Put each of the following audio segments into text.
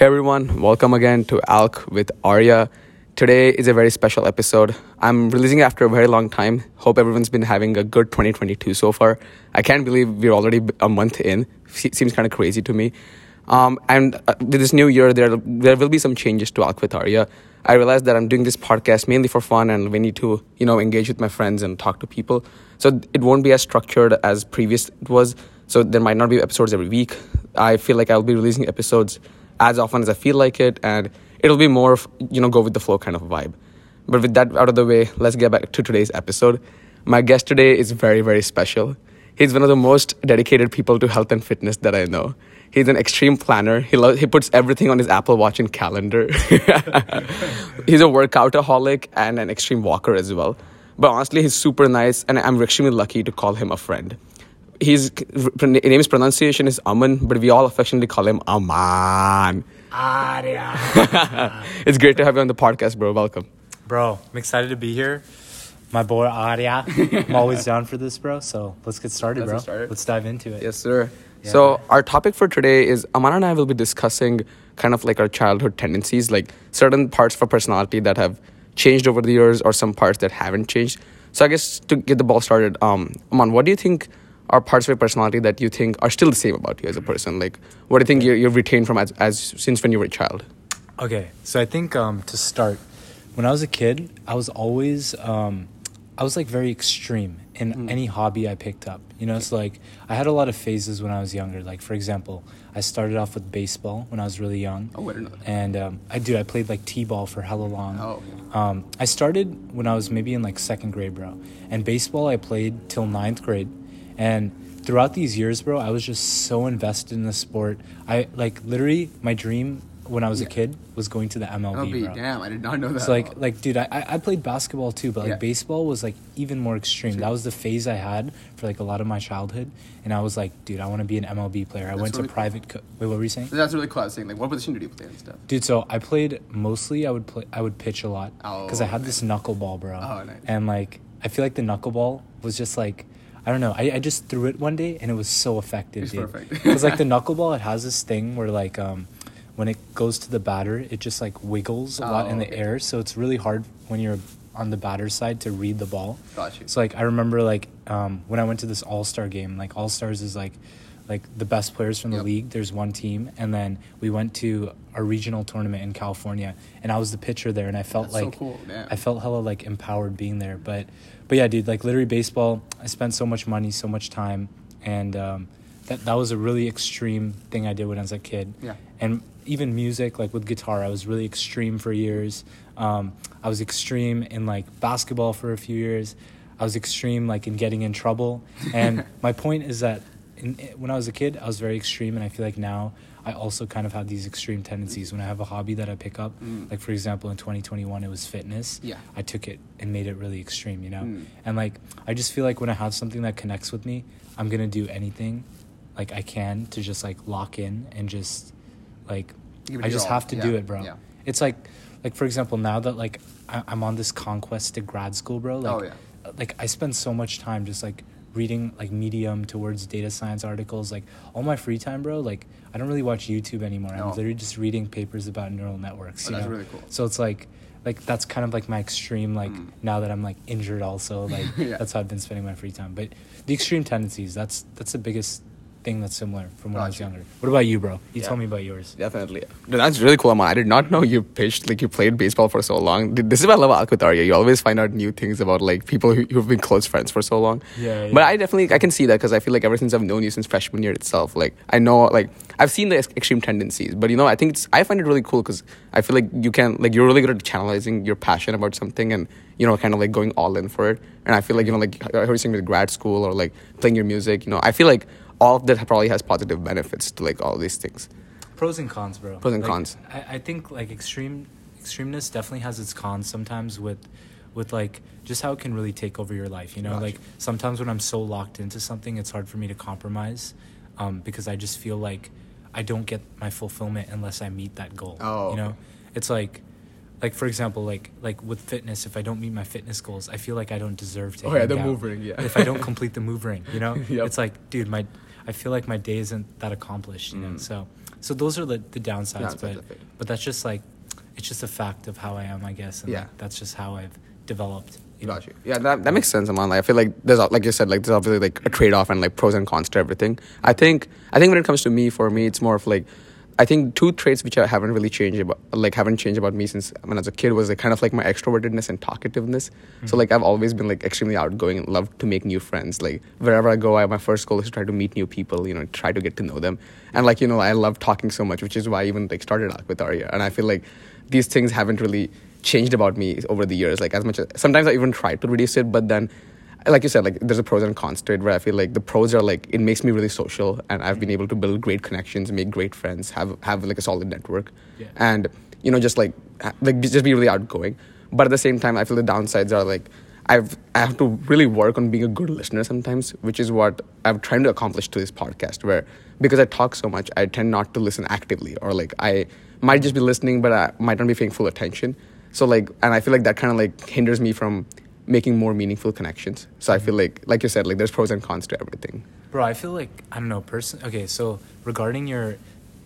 Hey everyone, welcome again to Alk with Arya. Today is a very special episode. I'm releasing it after a very long time. Hope everyone's been having a good 2022 so far. I can't believe we're already a month in. Seems kind of crazy to me. Um, and uh, with this new year, there there will be some changes to Alk with Arya. I realized that I'm doing this podcast mainly for fun, and we need to you know engage with my friends and talk to people. So it won't be as structured as previous it was. So there might not be episodes every week. I feel like I'll be releasing episodes as often as I feel like it, and it'll be more of, you know, go with the flow kind of vibe. But with that out of the way, let's get back to today's episode. My guest today is very, very special. He's one of the most dedicated people to health and fitness that I know. He's an extreme planner. He lo- he puts everything on his Apple Watch and calendar. he's a workoutaholic and an extreme walker as well. But honestly, he's super nice, and I'm extremely lucky to call him a friend his name's pronunciation is Aman, but we all affectionately call him Aman. Arya. it's great to have you on the podcast, bro. Welcome. Bro, I'm excited to be here. My boy Arya. I'm always down for this, bro. So let's get started, Let's bro. get started. Let's dive into it. Yes, sir. Yeah. So our topic for today is Aman and I will be discussing kind of like our childhood tendencies, like certain parts of our personality that have changed over the years, or some parts that haven't changed. So I guess to get the ball started, um, Aman, what do you think are parts of your personality that you think are still the same about you as a person? Like, what do you think you, you've retained from as, as since when you were a child? Okay, so I think um, to start, when I was a kid, I was always, um, I was like very extreme in Hmm. any hobby I picked up. You know, it's like I had a lot of phases when I was younger. Like for example, I started off with baseball when I was really young. Oh, I didn't know that. And um, I do. I played like t-ball for hella long. Oh. Um, I started when I was maybe in like second grade, bro. And baseball I played till ninth grade. And throughout these years, bro, I was just so invested in the sport. I like literally my dream when I was a kid was going to the MLB, bro. damn, I did not know that. It's like like dude, I, I played basketball too, but like Yeah. baseball was like even more extreme. That was the phase I had for like a lot of my childhood, and I was like, dude, I want to be an MLB player. I went really to private. Co- Wait, what were you saying? that's really cool. I was saying, like, what position did you play and stuff? Dude, so I played mostly. I would play. I would pitch a lot Oh, because I had this knuckleball, bro. Oh, nice. And like, I feel like the knuckleball was just like, I don't know. I, I just threw it one day and it was so effective, It's dude. perfect. Because like the knuckleball, it has this thing where like, um, when it goes to the batter, it just like wiggles a lot Oh, in the okay. air. So it's really hard when you're on the batter's side to read the ball. Got you. So like I remember like um, when I went to this All Star game, like All Stars is like like the best players from the Yep. league. There's one team, and then we went to a regional tournament in California, and I was the pitcher there, and I felt That's so like cool. I felt hella like empowered being there. But but yeah, dude, like literally baseball. I spent so much money, so much time, and um, that that was a really extreme thing I did when I was a kid. Yeah. And even music, like with guitar, I was really extreme for years. Um, I was extreme in like basketball for a few years. I was extreme like in getting in trouble. And my point is that in, when I was a kid, I was very extreme, and I feel like now I also kind of have these extreme tendencies. When I have a hobby that I pick up, Mm. like for example, in 2021, it was fitness. Yeah. I took it and made it really extreme, you know? Mm. And like, I just feel like when I have something that connects with me, I'm gonna do anything like I can to just like lock in and just like, I just have to do it, bro. yeah. It's like, like for example, now that like I, I'm on this conquest to grad school, bro. Like, Oh, yeah. like I spend so much time just like reading like medium towards data science articles like all my free time bro like i don't really watch youtube anymore No. i'm literally just reading papers about neural networks Oh, you that's know? really cool. so it's like like that's kind of like my extreme like Mm. now that i'm like injured also like Yeah. that's how i've been spending my free time but the extreme tendencies that's that's the biggest thing that's similar from when i was younger what about you bro you Yeah. tell me about yours Definitely. Dude, that's really cool, Aman. I did not know you pitched, like, you played baseball for so long. This is why I love Alk with Arya. You always find out new things about, like, people who, who've been close friends for so long. Yeah, yeah. But I definitely, I can see that because I feel like ever since I've known you since freshman year itself, like, I know, like, I've seen the extreme tendencies. But, you know, I think it's, I find it really cool because I feel like you can, like, you're really good at channelizing your passion about something and, you know, kind of like going all in for it. And I feel like, you know, like, I heard you saying with grad school or, like, playing your music, you know, I feel like all of that probably has positive benefits to, like, all these things. pros and cons bro Pros and Like, cons. I, I think like extreme extremeness definitely has its cons sometimes with with like just how it can really take over your life you know like sometimes when i'm so locked into something it's hard for me to compromise um, because i just feel like i don't get my fulfillment unless i meet that goal Oh, you know it's like like for example like like with fitness if i don't meet my fitness goals i feel like i don't deserve to Oh, yeah, the out. move ring, yeah. if i don't complete the move ring you know Yep. it's like dude my i feel like my day isn't that accomplished you know Mm. so so those are the, the downsides, Downsides but but that's just like it's just a fact of how I am, I guess. And Yeah. like, that's just how I've developed. you know? Got you. Yeah, that, that makes sense, Aman. Like, I feel like there's like you said, like there's obviously like a trade off and like pros and cons to everything. I think I think when it comes to me, for me, it's more of like I think two traits which I haven't really changed about like haven't changed about me since when I was a kid was like kind of like my extrovertedness and talkativeness. So hmm. like I've always been like extremely outgoing and love to make new friends. Like wherever I go, I, my first goal is to try to meet new people. You know, try to get to know them. And like you know, I love talking so much, which is why I even like started Alk with Arya. And I feel like these things haven't really changed about me over the years. Like as much as sometimes I even try to reduce it, but then like you said, like there's a pros and cons to it where I feel like the pros are like it makes me really social and I've been able to build great connections, make great friends, have have like a solid network, Yeah. and you know just like like just be really outgoing. But at the same time, I feel the downsides are like I've I have to really work on being a good listener sometimes, which is what I'm trying to accomplish to this podcast. Where because I talk so much, I tend not to listen actively, or like I might just be listening, but I might not be paying full attention. So like, and I feel like that kind of like hinders me from making more meaningful connections. So I feel mm-hmm. like, like you said, like there's pros and cons to everything. Bro, I feel like I don't know. Person. Okay, so regarding your,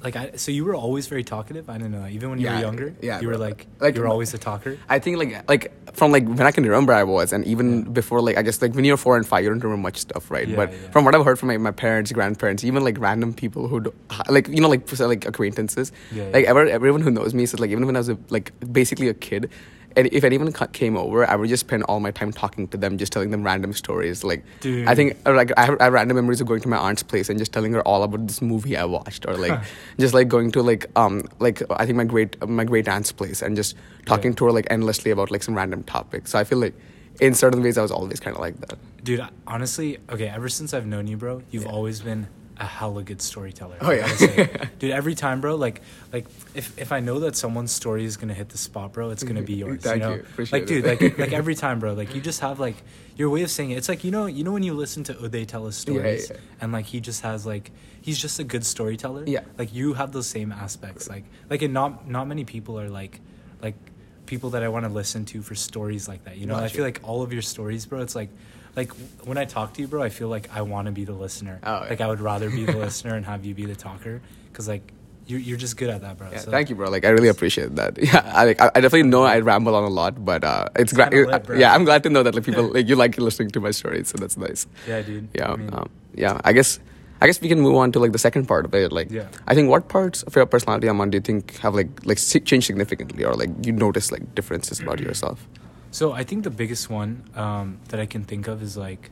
like, I so you were always very talkative. I don't know. Even when you Yeah, were younger, yeah, you were like, Like, you were always a talker. I think like like from like when I can remember I was, and even before like I guess like when you're four and five, you don't remember much stuff, right? Yeah, but yeah. from what I've heard from my, my parents, grandparents, even like random people who do, like you know like like acquaintances, Yeah, like ever everyone who knows me says like even when I was a, like basically a kid. And if anyone came over, I would just spend all my time talking to them, just telling them random stories. Like, Dude. I think, like, I have, I have random memories of going to my aunt's place and just telling her all about this movie I watched, or like, just like going to like, um, like I think my great my great aunt's place and just talking Yeah. to her like endlessly about like some random topic. So I feel like, in certain ways, I was always kind of like that. Dude, honestly, okay, ever since I've known you, bro, you've Yeah. always been a hella good storyteller. Oh, yeah. Dude, every time, bro, like like if if I know that someone's story is gonna hit the spot, bro, it's gonna mm-hmm. be yours. Thank you know? you. Appreciate like dude, it. like like every time, bro, like you just have like your way of saying it. It's like you know, you know when you listen to Uday tell his Yeah, stories yeah. and like he just has like he's just a good storyteller. Yeah. Like you have those same aspects. Like like and not not many people are like like people that I want to listen to for stories like that. You know, I feel like all of your stories, bro. It's like, like when I talk to you, bro, I feel like I want to be the listener. Oh, yeah. Like I would rather be the listener and have you be the talker, because like you're you're just good at that, bro. Yeah, So- thank you, bro. Like I really appreciate that. Yeah, I, like, I definitely know I ramble on a lot, but uh, it's, It's kinda great. lit, yeah, I'm glad to know that like people like you like listening to my stories, so that's nice. Yeah, dude. Yeah, I mean, um, yeah. I guess I guess we can move on to like the second part of it. Like, Yeah. I think what parts of your personality, Aman, do you think have like like changed significantly, or like you notice like differences about yourself? So I think the biggest one um, that I can think of is like,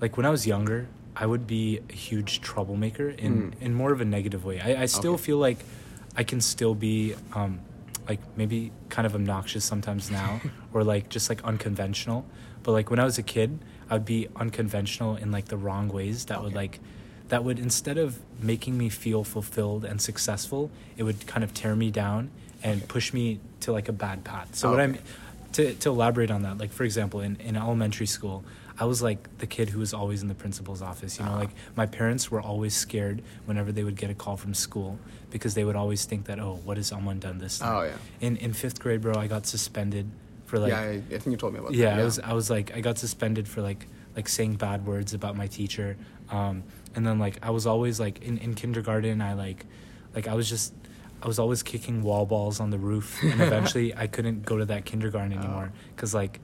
like when I was younger, I would be a huge troublemaker in Mm. in more of a negative way. I, I still Okay. feel like I can still be um, like maybe kind of obnoxious sometimes now, or like just like unconventional. But like when I was a kid, I'd be unconventional in like the wrong ways that would like that would instead of making me feel fulfilled and successful, it would kind of tear me down and Okay. push me to like a bad path. So what I'm to, to elaborate on that, like for example, in, in elementary school, I was like the kid who was always in the principal's office. You know, Ah. like my parents were always scared whenever they would get a call from school because they would always think that, oh, what has someone done this time? Oh yeah, In in fifth grade, bro, I got suspended for like yeah. I, I think you told me about yeah, that. I was I was like I got suspended for like like saying bad words about my teacher. Um, and then like I was always like in, in kindergarten I like like I was just I was always kicking wall balls on the roof and eventually I couldn't go to that kindergarten Oh. anymore cuz like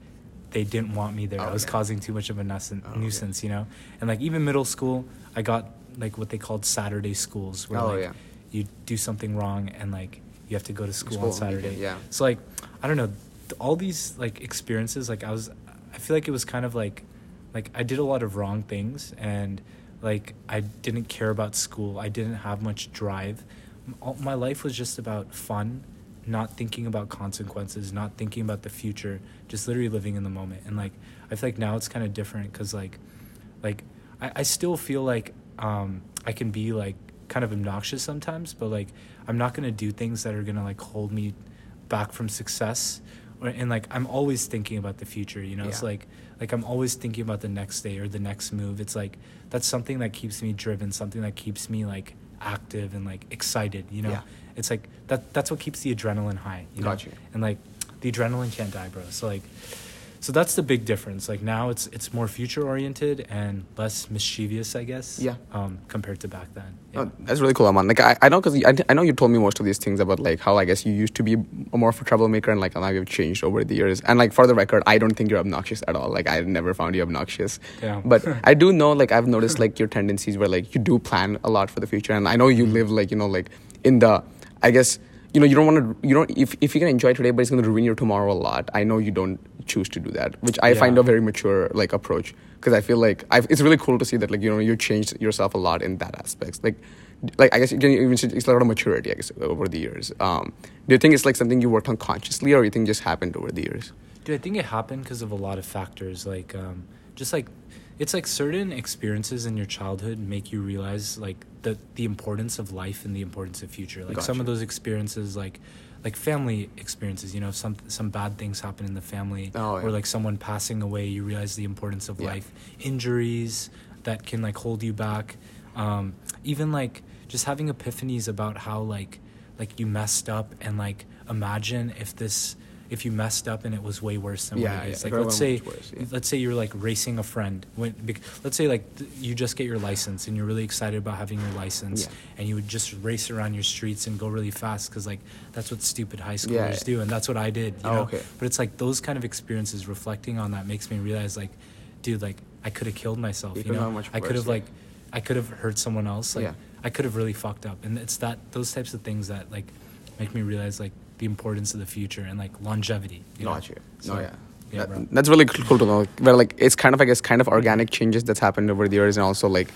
they didn't want me there. I Oh, was okay. causing too much of a nuisance, Oh, nuisance, you know. And like even middle school, I got like what they called Saturday schools where Oh, like yeah. you do something wrong and like you have to go to school, School on on weekend, Saturday. yeah. So like I don't know, all these like experiences like I was I feel like it was kind of like like I did a lot of wrong things and like I didn't care about school. I didn't have much drive. My life was just about fun, not thinking about consequences, not thinking about the future, just literally living in the moment. And like I feel like now it's kind of different cuz like like I, I still feel like um I can be like kind of obnoxious sometimes, but like I'm not gonna do things that are gonna like hold me back from success. Or, and like I'm always thinking about the future, you know. It's like like I'm always thinking about the next day or the next move. It's like that's something that keeps me driven, something that keeps me like active and like excited, you know. Yeah. It's like that that's what keeps the adrenaline high, you know. Got you. And like the adrenaline can't die, bro. So like So that's the big difference. Like now, it's it's more future oriented and less mischievous, I guess. Yeah. Um, compared to back then. Yeah. Oh, that's really cool, Aman. Like I, I know because I, I know you told me most of these things about like how I guess you used to be more of a troublemaker and like now you've changed over the years. And like for the record, I don't think you're obnoxious at all. Like I never found you obnoxious. Yeah. But I do know like I've noticed like your tendencies where like you do plan a lot for the future, and I know you live like you know like in the I guess you know you don't want to you don't if if you can enjoy today, but it's going to ruin your tomorrow a lot. I know you don't choose to do that, which I find a very mature like approach because I feel like I've, it's really cool to see that like you know you changed yourself a lot in that aspect. Like, like I guess you can even see it's a lot of maturity I guess over the years. Um, do you think it's like something you worked on consciously, or you think just happened over the years? Dude, I think it happened because of a lot of factors. Like, um, just like, it's like certain experiences in your childhood make you realize like the the importance of life and the importance of future. Like some of those experiences, like like family experiences. You know, if some some bad things happen in the family, Oh, yeah. or like someone passing away, you realize the importance of Yeah. life. Injuries that can like hold you back. Um, even like just having epiphanies about how like like you messed up and like imagine if this if you messed up and it was way worse than Yeah, what it is. yeah, Like let's say worse, yeah. let's say you're like racing a friend. When bec- let's say like th- you just get your license and you're really excited about having your license, and you would just race around your streets and go really fast because like that's what stupid high schoolers do, and that's what I did. You Oh, know? okay. But it's like those kind of experiences. Reflecting on that makes me realize like, dude, like I could have killed myself. You You, know, I could have like, I could have hurt someone else. Like Yeah. I could have really fucked up, and it's that those types of things that like make me realize like the importance of the future and like longevity. You know? Gotcha. So, no, yeah. yeah, That- that's really cool to know. Where like it's kind of I guess kind of organic changes that's happened over the years, and also like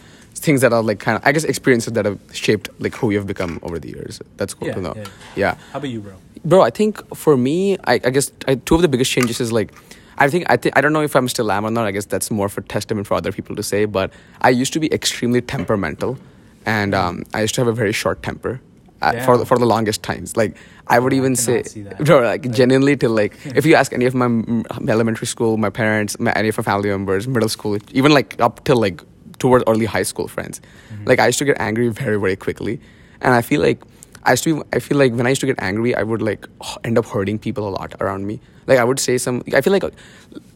things that are like kind of I guess experiences that have shaped like who you've become over the years. That's cool Yeah, to know. yeah. yeah. How about you, bro? bro i think for me i, I guess I, two of the biggest changes is like i think i think i don't know if i'm still am or not i guess that's more for testament for other people to say but i used to be extremely temperamental and um, i used to have a very short temper uh, for, for the longest times like i would Oh, I even say, that. bro like Like- genuinely till like if you ask any of my elementary school my parents my, any of my family members middle school even like up till like toward early high school friends Mm-hmm. like i used to get angry very very quickly and i feel like I used to be, I feel like when I used to get angry, I would like end up hurting people a lot around me. Like I would say some, I feel like,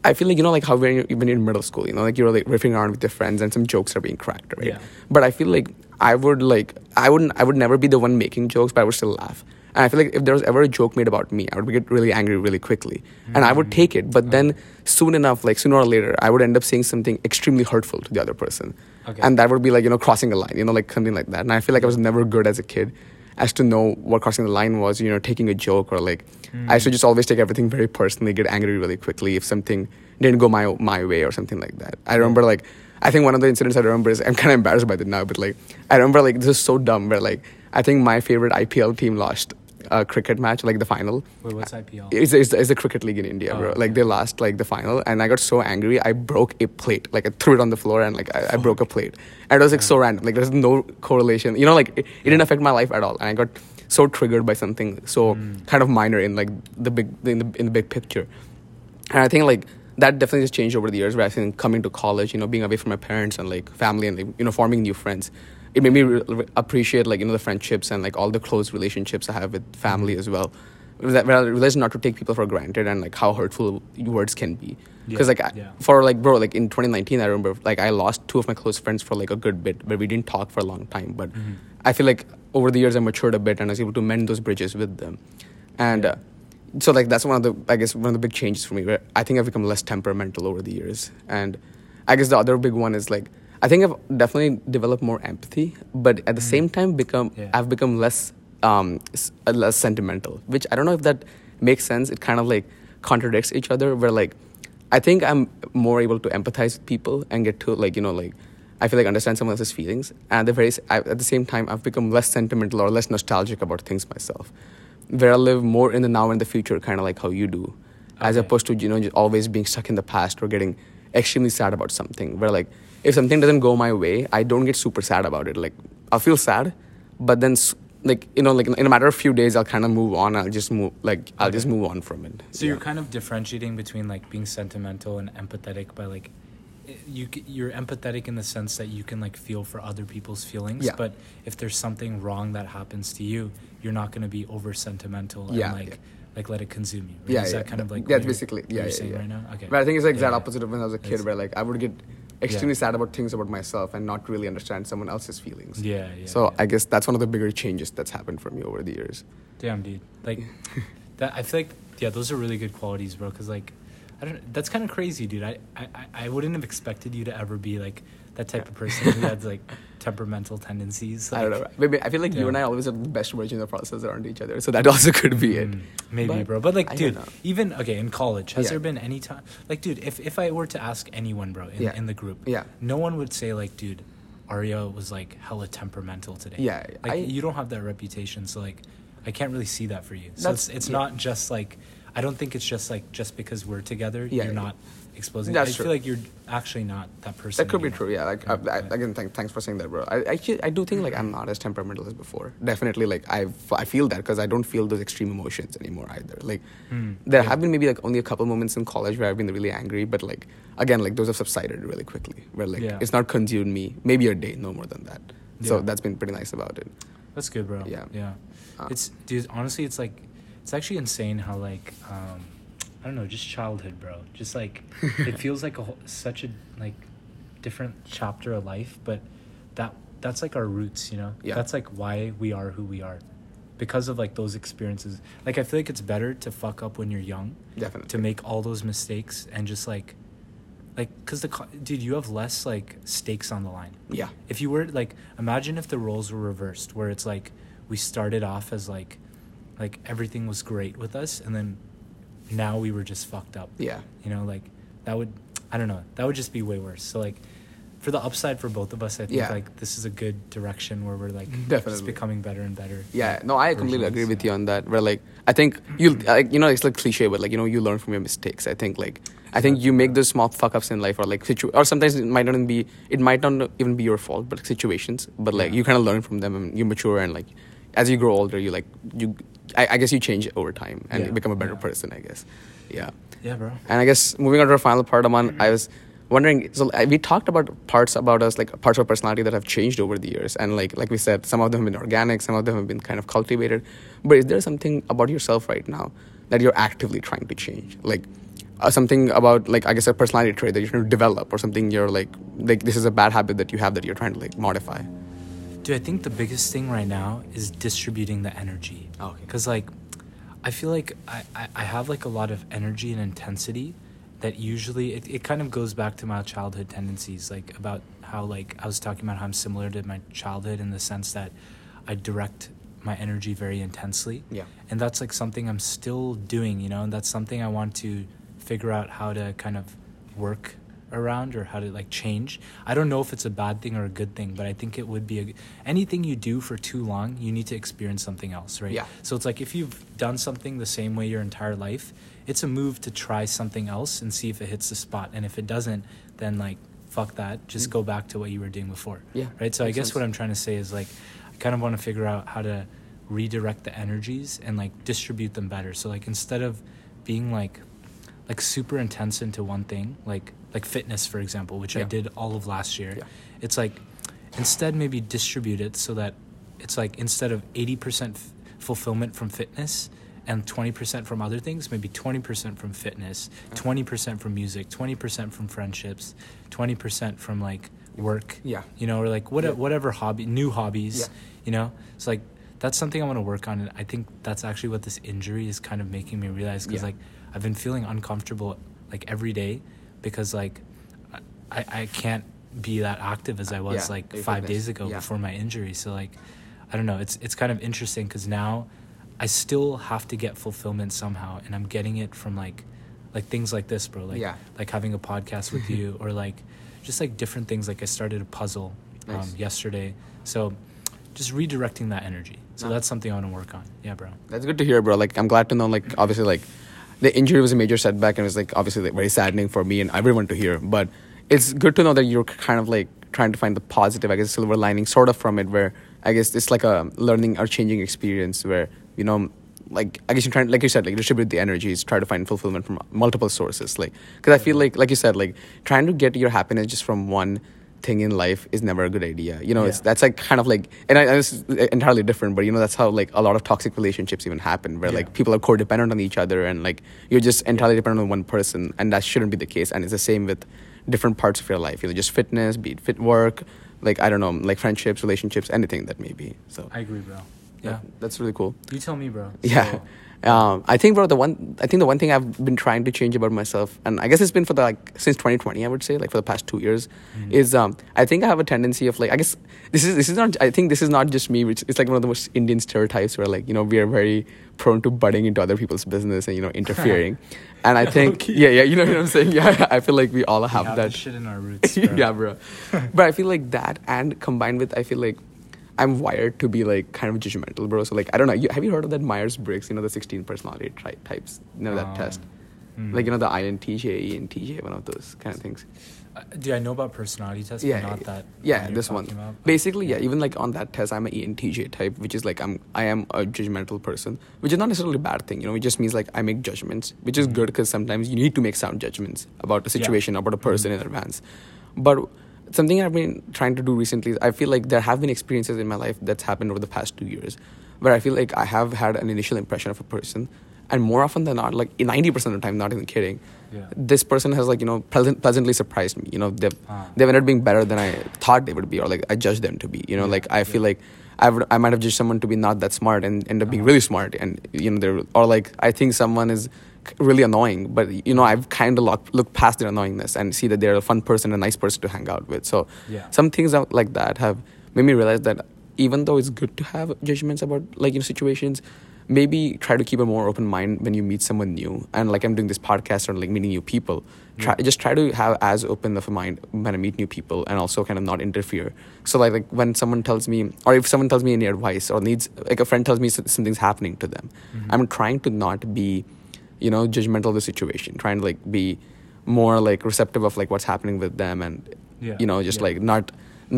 I feel like you know like how when you're, when you're in middle school, you know, like you're like riffing around with your friends and some jokes are being cracked, right? Yeah. But I feel like I would like I wouldn't I would never be the one making jokes, but I would still laugh. And I feel like if there was ever a joke made about me, I would get really angry really quickly, and I would Mm. take it. But then soon enough, like sooner or later, I would end up saying something extremely hurtful to the other person, Okay. and that would be like you know crossing a line, you know, like something like that. And I feel like I was never good as a kid as to know what crossing the line was, you know, taking a joke or like I used to hmm. just always take everything very personally, get angry really quickly if something didn't go my my way or something like that. I hmm. remember like I think one of the incidents I remember is I'm kind of embarrassed by it now, but like I remember like this is so dumb where like I think my favorite IPL team lost a cricket match, like the final. Wait, what's IPL? It's, it's, it's the cricket league in India, Oh, bro. Like okay. they lost like the final, and I got so angry, I broke a plate. Like I threw it on the floor, and like I, I broke a plate. And it was like so random. Like there's no correlation. You know, like it, it didn't affect my life at all, and I got so triggered by something so Mm. kind of minor in like the big in the in the big picture. And I think like that definitely has changed over the years. Where I think coming to college, you know, being away from my parents and like family, and like, you know, forming new friends, it made me re- re- appreciate like you know the friendships and like all the close relationships I have with family as well. That, realized not to take people for granted and like how hurtful words can be. Because Yeah, like I, yeah. for like bro, like in 2019, I remember like I lost two of my close friends for like a good bit, but we didn't talk for a long time. But Mhm. I feel like over the years I matured a bit and I was able to mend those bridges with them. And Yeah. uh, so like that's one of the I guess one of the big changes for me where I think I've become less temperamental over the years. And I guess the other big one is like I think I've definitely developed more empathy, but at the Mm. same time become Yeah. I've become less um uh, less sentimental, which I don't know if that makes sense. It kind of like contradicts each other where like I think I'm more able to empathize with people and get to like you know like I feel like understand someone else's feelings. And at the very I, at the same time, I've become less sentimental or less nostalgic about things myself. Where I live more in the now and the future, kind of like how you do, as opposed to you know just always being stuck in the past or getting extremely sad about something. Where like if something doesn't go my way, I don't get super sad about it. Like I'll feel sad, but then like you know like in a matter of few days, I'll kind of move on. I'll just move like I'll Okay. just move on from it. So you're kind of differentiating between like being sentimental and empathetic by like eh, you you're empathetic in the sense that you can like feel for other people's feelings Yeah. but if there's something wrong that happens to you you're not going to be over sentimental Yeah, and like like let it consume you. Right? Yeah, Is yeah. that kind of like yeah, what you're- basically yeah, you're yeah, saying yeah. right now? Okay. But I think it's the exact Yeah. opposite of when I was a kid, It's- where like I would get extremely Yeah. sad about things about myself and not really understand someone else's feelings. Yeah, yeah. so yeah. I guess that's one of the bigger changes that's happened for me over the years. Damn, dude. Like that. I feel like yeah, those are really good qualities, bro. Because like, I don't. That's kind of crazy, dude. I I- I wouldn't have expected you to ever be like that type of person who has like temperamental tendencies. I don't know. Maybe I feel like you and I always have the best version of ourselves around each other. So that also could be it. Mm, maybe, But bro. But like, I dude, even okay in college, has Yeah. there been any time? Like, dude, if if I were to ask anyone, bro, in, Yeah. in the group, Yeah. no one would say like, dude, Arya was like hella temperamental today. Yeah, like I- you don't have that reputation, so like, I can't really see that for you. So it's it's yeah. not just like, I don't think it's just like just because we're together, Yeah, you're yeah. not exposing. That's I true. feel like you're actually not that person. That could be true. Yeah. Like Yeah, I, I, again, thank, thanks for saying that, bro. I actually I do think like I'm not as temperamental as before. Definitely, like I I feel that because I don't feel those extreme emotions anymore either. Like Hmm, there yeah. have been maybe like only a couple moments in college where I've been really angry, but like again, like those have subsided really quickly. Where like Yeah. it's not consumed me. Maybe a day, no more than that. So that's been pretty nice about it. That's good, bro. Yeah. Yeah. Uh, it's dude. Honestly, it's like, it's actually insane how like, um, I don't know, just childhood, bro. Just like, it feels like a whole, such a like, different chapter of life, but that that's like our roots, you know. Yeah. That's like why we are who we are, because of like those experiences. Like I feel like it's better to fuck up when you're young, Definitely. to make all those mistakes and just like, like, cause the dude, you have less like stakes on the line. Yeah. If you were like, imagine if the roles were reversed, where it's like we started off as like, like everything was great with us, and then now we were just fucked up. Yeah. You know, like that would, I don't know, that would just be way worse. So like, for the upside for both of us, I think Yeah. like this is a good direction where we're like just becoming better and better. Yeah, no, I completely agree with you on that. Where like I think you, like, you know, it's like cliche, but like you know, you learn from your mistakes. I think like I think you make those small fuck ups in life, or like situ, or sometimes it might not even be, it might not even be your fault, but like, situations. But like Yeah. you kind of learn from them, and you mature, and like as you grow older, you like you, I, I guess you change over time, and Yeah, become a better person. I guess, yeah. Yeah, bro. And I guess moving on to our final part, Aman, I was wondering. So uh, we talked about parts about us, like parts of our personality that have changed over the years, and like like we said, some of them have been organic, some of them have been kind of cultivated. But is there something about yourself right now that you're actively trying to change, like? Uh, something about like I guess a personality trait that you're trying to develop, or something you're like like this is a bad habit that you have that you're trying to like modify. Dude, I think the biggest thing right now is distributing the energy. Oh, okay. Because, like, I feel like I, I, I have, like, a lot of energy and intensity that usually, it, it kind of goes back to my childhood tendencies, like, about how, like, I was talking about how I'm similar to my childhood in the sense that I direct my energy very intensely. Yeah. And that's, like, something I'm still doing, you know, and that's something I want to figure out how to kind of work around or how to like change. I don't know if it's a bad thing or a good thing, but I think it would be a anything you do for too long, you need to experience something else, right? Yeah. So it's like if you've done something the same way your entire life, it's a move to try something else and see if it hits the spot. And if it doesn't, then like fuck that, just mm. go back to what you were doing before. Yeah, Right? So I guess sense. what I'm trying to say is like I kind of want to figure out how to redirect the energies and like distribute them better. So like instead of being like like super intense into one thing, like like fitness for example, which I did all of last year. Yeah. It's like instead maybe distribute it so that it's like instead of 80% f- fulfillment from fitness and 20% from other things, maybe 20% from fitness, 20% from music, 20% from friendships, 20% from like work. Yeah. You know, or like what, Yeah. whatever hobby, new hobbies, Yeah. you know? It's like that's something I want to work on and I think that's actually what this injury is kind of making me realize cuz Yeah. like I've been feeling uncomfortable like every day because like I, I can't be that active as I was Yeah, like five days ago Yeah. before my injury. So like, I don't know. It's it's kind of interesting because now I still have to get fulfillment somehow, and I'm getting it from like like things like this, bro. Like Yeah. like having a podcast with you, or like just like different things. Like I started a puzzle um, yesterday, so just redirecting that energy. So Ah. that's something I want to work on. Yeah, bro. That's good to hear, bro. Like, I'm glad to know. Like, obviously, like, the injury was a major setback, and it was like obviously like, very saddening for me and everyone to hear. But it's good to know that you're kind of like trying to find the positive, I guess, silver lining, sort of from it. Where I guess it's like a learning or changing experience, where you know, like I guess you're trying, like you said, like distribute the energies, try to find fulfillment from multiple sources. Like, because I feel mm-hmm. like, like you said, like trying to get your happiness just from one thing in life is never a good idea. You know, it's that's like kind of like, and, I, this entirely different, but you know, that's how like a lot of toxic relationships even happen, where Yeah. like people are codependent on each other, and like you're just entirely dependent on one person, and that shouldn't be the case. And it's the same with different parts of your life, you know, just fitness, be it fit work, like I don't know, like friendships, relationships, anything that may be. So I agree, bro. Yeah. that- that's really cool. You tell me, bro. Yeah. Um, I think, bro, the one I think the one thing I've been trying to change about myself, and I guess it's been for the like since 2020, I would say, like for the past two years, Mhm. is um, I think I have a tendency of like I guess this is this is not I think this is not just me, which it's like one of the most Indian stereotypes where like you know we are very prone to butting into other people's business and you know interfering, and I think Low-key. yeah yeah you know what I'm saying yeah I feel like we all We have, have that shit in our roots. Bro. yeah, bro. but I feel like that, and combined with, I feel like I'm wired to be like kind of judgmental, bro. So like, I don't know. You, have you heard of that Myers Briggs? You know, the 16 personality tri- types. You know that Um, test, mm. like you know the INTJ, ENTJ, one of those kind of things. Uh, Dude, I know about personality tests, Yeah, not yeah, that. yeah, this one. about, Basically, yeah. Even like on that test, I'm an E ENTJ type, which is like I'm I am a judgmental person, which is not necessarily a bad thing. You know, it just means like I make judgments, which is Mhm. good because sometimes you need to make sound judgments about a Yeah. situation, about a person Mhm. in advance. But something I've been trying to do recently is I feel like there have been experiences in my life that's happened over the past two years where I feel like I have had an initial impression of a person, and more often than not, like ninety percent of the time, not even kidding, Yeah. this person has like you know pleasant, pleasantly surprised me. You know, they've Ah. they've ended up being better than I thought they would be, or like I judged them to be. You know, Yeah, like I feel yeah. like I would, I might have judged someone to be not that smart and end up being Uh-huh. really smart, and you know, they're or like I think someone is really annoying, but you know, I've kind of look, looked past their annoyingness and see that they're a fun person, a nice person to hang out with. So Yeah. some things like that have made me realize that even though it's good to have judgments about like you know situations maybe try to keep a more open mind when you meet someone new and like i'm doing this podcast or like meeting new people try just try to have as open of a mind when i meet new people and also kind of not interfere so like, like when someone tells me or if someone tells me any advice or needs like a friend tells me something's happening to them Mhm. i'm trying to not be you know judgmental of the situation trying to like be more like receptive of like what's happening with them and Yeah, you know just yeah. like not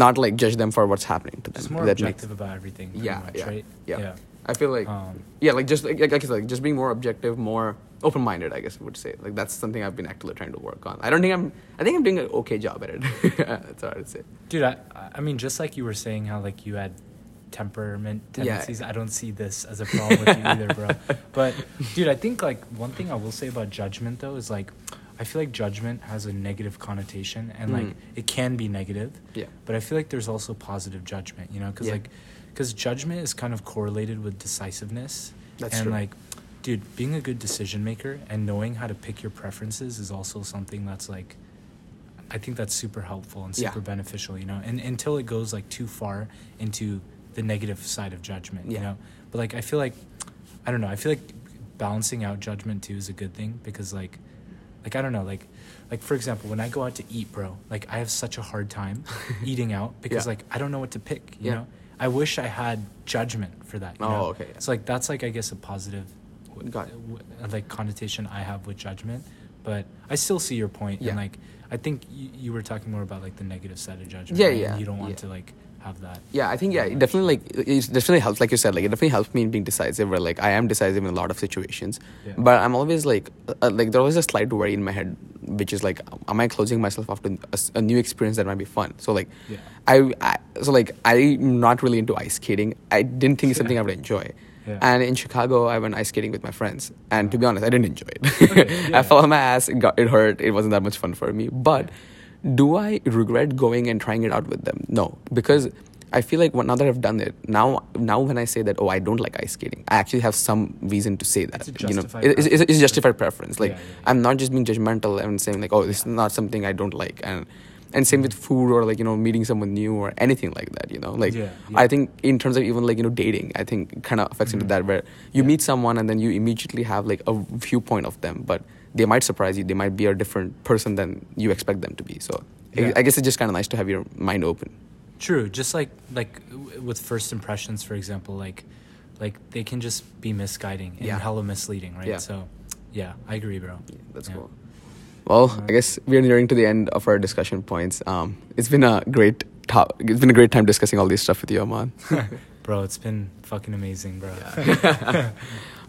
not like judge them for what's happening to them Just more That makes- objective about everything. Yeah, much, yeah, right? yeah. I feel like Um, yeah, like just like, like I said, like just being more objective, more open minded. I guess I would say like that's something I've been actively trying to work on. I don't think I'm. I think I'm doing an okay job at it. that's what I'd say. Dude, I, I mean, just like you were saying how like you had temperament Yeah. tendencies, I don't see this as a problem with you either, bro. But dude, I think like one thing I will say about judgment though is like I feel like judgment has a negative connotation and like Mm. it can be negative, Yeah. but I feel like there's also positive judgment, you know, because Yeah. like because judgment is kind of correlated with decisiveness. That's and true. like, dude, being a good decision maker and knowing how to pick your preferences is also something that's like, I think that's super helpful and Yeah. super beneficial, you know. And until it goes like too far into the negative side of judgment, you know. But like, I feel like, I don't know. I feel like balancing out judgment too is a good thing because like, like I don't know, like, like for example, when I go out to eat, bro, like I have such a hard time eating out because Yeah. like I don't know what to pick, you Yeah. know. I wish I had judgment for that. You Oh, know? okay, yeah. So like that's like I guess a positive, Got it. like connotation I have with judgment, but I still see your point. Yeah. And like I think you, you were talking more about like the negative side of judgment. Yeah, yeah, you don't want yeah. to like have that. Yeah, I think yeah, it definitely like it definitely helps. Like you said, like it definitely helps me in being decisive. Where like I am decisive in a lot of situations, Yeah. but I'm always like uh, like there's always a slight worry in my head, which is like, am I closing myself off to a new experience that might be fun? So like, Yeah. I, I so like I'm not really into ice skating. I didn't think it's something I would enjoy. Yeah. And in Chicago, I went ice skating with my friends, and to be honest, I didn't enjoy it. Okay, yeah. I fell on my ass. It got it hurt. It wasn't that much fun for me. But do I regret going and trying it out with them? No, because I feel like now that I've done it, now now when I say that oh I don't like ice skating, I actually have some reason to say that. It's a you know, it's, it's, it's justified preference. Like Yeah, yeah. I'm not just being judgmental and saying like oh this is not something I don't like and. And same with food or like you know meeting someone new or anything like that you know like Yeah. I think in terms of even like you know dating I think kind of affects into Mhm. that where you meet someone and then you immediately have like a viewpoint of them but they might surprise you they might be a different person than you expect them to be so I- Yeah. I guess it's just kind of nice to have your mind open True. Just like like with first impressions, for example, like like they can just be misguiding and Yeah. hella misleading, right? Yeah. So, yeah, I agree, bro. Yeah, that's cool. Well, Alright. I guess we're nearing to the end of our discussion points. Um, it's been a great top. It's been a great time discussing all this stuff with you, Aman. Bro, it's been fucking amazing, bro.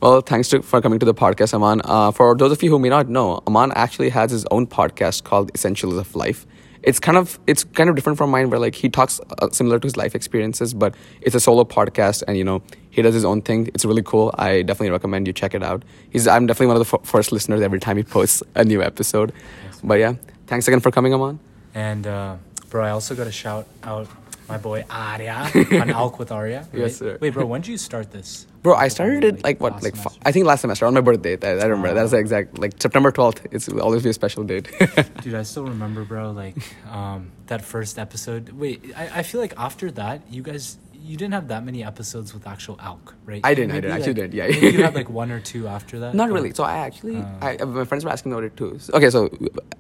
well, thanks to, for coming to the podcast, Aman. Uh, for those of you who may not know, Aman actually has his own podcast called Essentials of Life. it's kind of it's kind of different from mine where like he talks uh, similar to his life experiences but it's a solo podcast and you know he does his own thing it's really cool i definitely recommend you check it out he's i'm definitely one of the f- first listeners every time he posts a new episode Thanks. but yeah thanks again for coming Aman. And uh, bro, I also got to shout out my boy Arya on Alk with Arya. right? Yes, sir. Wait, bro, when did you start this? bro i started it Like like what like semester. i think last semester on my birthday i, I remember that's the exact like september 12th it's always be a special date Dude, I still remember, bro, like um, that first episode. Wait, I, I feel like after that, you guys, you didn't have that many episodes with actual Alk, right? I didn't, I Maybe, didn't, actually did, yeah. you had like one or two after that. Not but- really. So I actually, Uh, I, my friends were asking about it too. So- Okay, so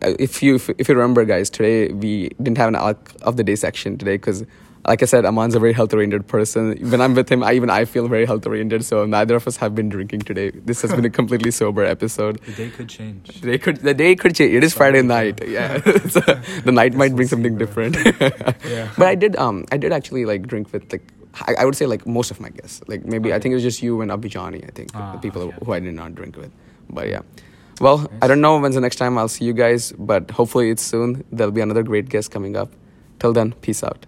uh, if you if you remember, guys, today we didn't have an alc of the day section today because, like I said, Aman's a very health oriented person. When I'm with him, I, even I feel very health oriented. So neither of us have been drinking today. This has been a completely sober episode. The day could change. The day could the day could change. It is Friday night. Yeah, so the night might bring something different. Yeah. But I did um I did actually like drink with like I, I would say like most of my guests. Like maybe I think it was just you and Abhi Johnny, I think. Ah, the people okay. who I did not drink with. But yeah. Well, I don't know when's the next time I'll see you guys, but hopefully it's soon. There'll be another great guest coming up. Till then, peace out.